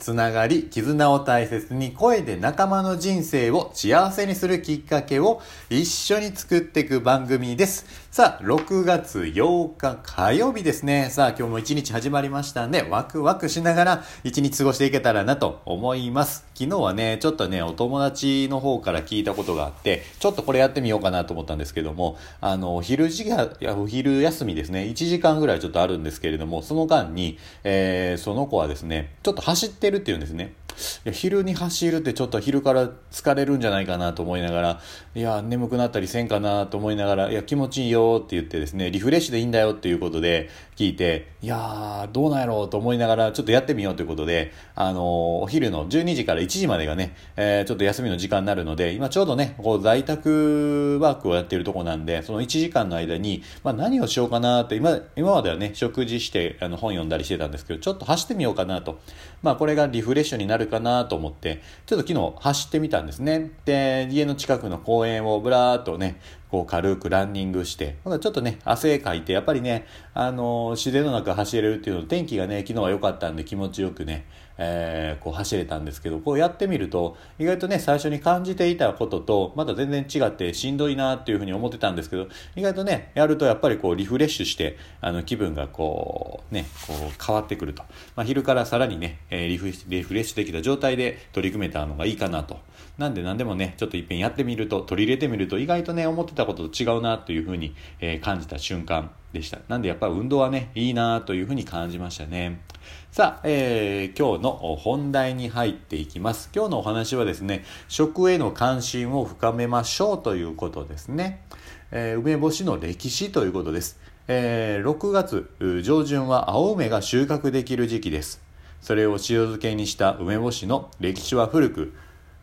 つながり、絆を大切に声で仲間の人生を幸せにするきっかけを一緒に作っていく番組です。さあ、6月8日火曜日ですね。さあ、今日も一日始まりましたんで、ワクワクしながら一日過ごしていけたらなと思います。昨日はね、ちょっとね、お友達の方から聞いたことがあって、ちょっとこれやってみようかなと思ったんですけども、あの、お昼時間、お昼休みですね、1時間ぐらいちょっとあるんですけれども、その間に、えーその子はですね、ちょっと走ってるっていうんですね。いや昼に走るってちょっと昼から疲れるんじゃないかなと思いながら、いや、眠くなったりせんかなと思いながら、いや、気持ちいいよって言ってですね、リフレッシュでいいんだよっていうことで聞いて、いやー、どうなんやろうと思いながら、ちょっとやってみようということで、あのーお昼の12時から1時までがね、えーちょっと休みの時間になるので、今ちょうどね、こう在宅ワークをやっているとこなんで、その1時間の間に、まあ何をしようかなって、今、今まではね、食事して、あの本読んだりしてたんですけど、ちょっと走ってみようかなと。まあこれがリフレッシュになるかなと思って、ちょっと昨日走ってみたんですね。で、家の近くの公園をぶらーっとね、こう軽くランニングして、まだちょっとね、汗かいて、やっぱりね、あのー自然の中走れるっていうの、天気がね、昨日は良かったんで気持ちよくね、えーこう走れたんですけど、こうやってみると、意外とね、最初に感じていたことと、また全然違ってしんどいなっていうふうに思ってたんですけど、意外とね、やるとやっぱりこうリフレッシュして、あの気分がこう、ね、こう変わってくると。まあ、昼からさらにね、えリフリフレッシュできた状態で取り組めたのがいいかなと。なんで何でもね、ちょっといっぺんやってみると、取り入れてみると、意外とね、思ってたことと違うなというふうに、えー感じた瞬間でした。なんでやっぱり運動はね、いいなというふうに感じましたね。さあ、えー今日の本題に入っていきます。今日のお話はですね、食への関心を深めましょうということですね。えー梅干しの歴史ということです。えー6月上旬は青梅が収穫できる時期です。それを塩漬けにした梅干しの歴史は古く、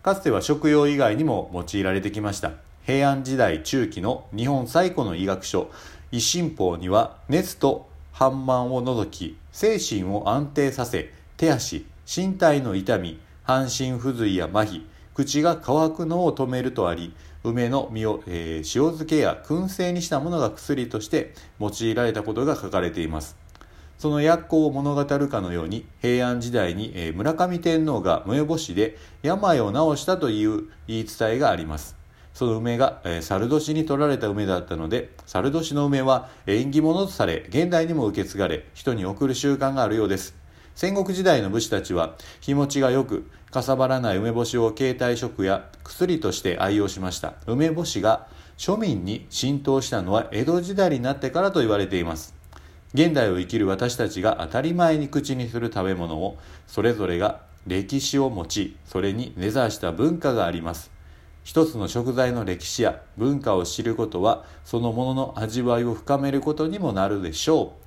かつては食用以外にも用いられてきました。平安時代中期の日本最古の医学書、医神法には熱と反慢を除き、精神を安定させ、手足、身体の痛み、半身不随や麻痺、口が乾くのを止めるとあり、梅の実を、えー塩漬けや燻製にしたものが薬として用いられたことが書かれています。その薬効を物語るかのように平安時代に、え村上天皇が梅干しで病を治したという言い伝えがありますその梅が、えー猿年に取られた梅だったので猿年の梅は縁起物とされ現代にも受け継がれ人に贈る習慣があるようです。戦国時代の武士たちは日持ちが良くかさばらない梅干しを携帯食や薬として愛用しました。梅干しが庶民に浸透したのは江戸時代になってからと言われています。現代を生きる私たちが当たり前に口にする食べ物をそれぞれが歴史を持ちそれに根ざした文化があります。一つの食材の歴史や文化を知ることはそのものの味わいを深めることにもなるでしょう。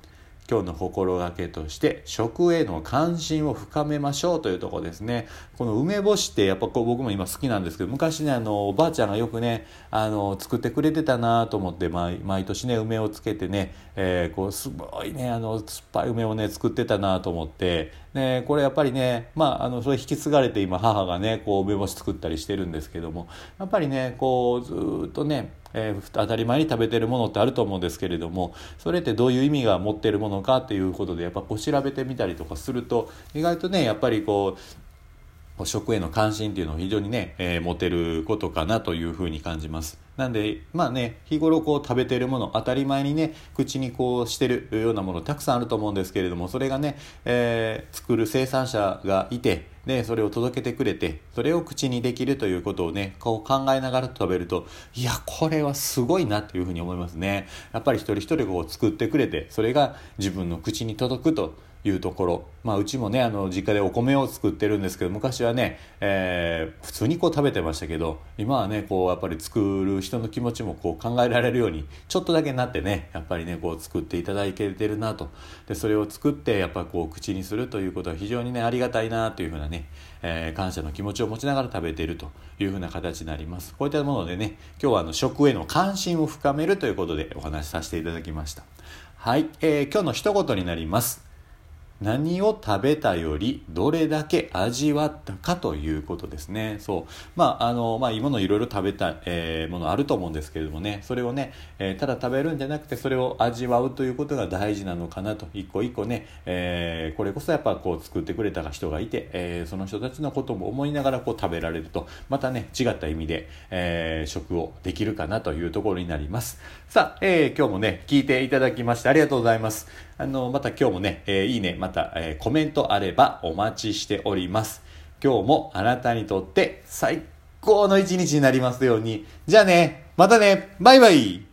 今日の心がけとして食への関心を深めましょうというとこですね。この梅干しってやっぱこう僕も今好きなんですけど昔ねあのおばあちゃんがよくねあの作ってくれてたなと思って毎年ね梅をつけてね、えーこうすごいねあの酸っぱい梅をね作ってたなと思ってねこれやっぱりねまああのそれ引き継がれて今母がねこう梅干し作ったりしてるんですけどもやっぱりねこうずっとねえー当たり前に食べてるものってあると思うんですけれどもそれってどういう意味が持ってるものかっていうことでやっぱこう調べてみたりとかすると意外とねやっぱりこう食への関心っていうのを非常にね、えー持てることかなというふうに感じます。なんでまあね日頃こう食べてるもの当たり前にね口にこうしてるようなものたくさんあると思うんですけれどもそれがね、えー作る生産者がいてでそれを届けてくれてそれを口にできるということをねこう考えながら食べるといやこれはすごいなというふうに思いますねやっぱり一人一人こう作ってくれてそれが自分の口に届くというところ、まあ、うちもねあの実家でお米を作ってるんですけど昔はね、えー普通にこう食べてましたけど今はねこうやっぱり作る人の気持ちもこう考えられるようにちょっとだけなってねやっぱりねこう作っていただけてるなと。でそれを作ってやっぱこう口にするということは非常にねありがたいなというふうなね、えー感謝の気持ちを持ちながら食べているというふうな形になります。こういったものでね今日はあの食への関心を深めるということでお話しさせていただきました。はい、えー今日の一言になります。何を食べたよりどれだけ味わったかということですね。そう。まあ、あの、まあ、いいものいろいろ食べた、えー、ものあると思うんですけれどもね、それをね、えー、ただ食べるんじゃなくて、それを味わうということが大事なのかなと、一個一個ね、えー、これこそやっぱこう作ってくれた人がいて、えー、その人たちのことも思いながらこう食べられると、またね、違った意味で、えー、食をできるかなというところになります。さあ、えー、今日もね、聞いていただきましてありがとうございます。あの、また今日もね、えー、いいね、また、えー、コメントあればお待ちしております。今日もあなたにとって最高の一日になりますように。じゃあね、またね、バイバイ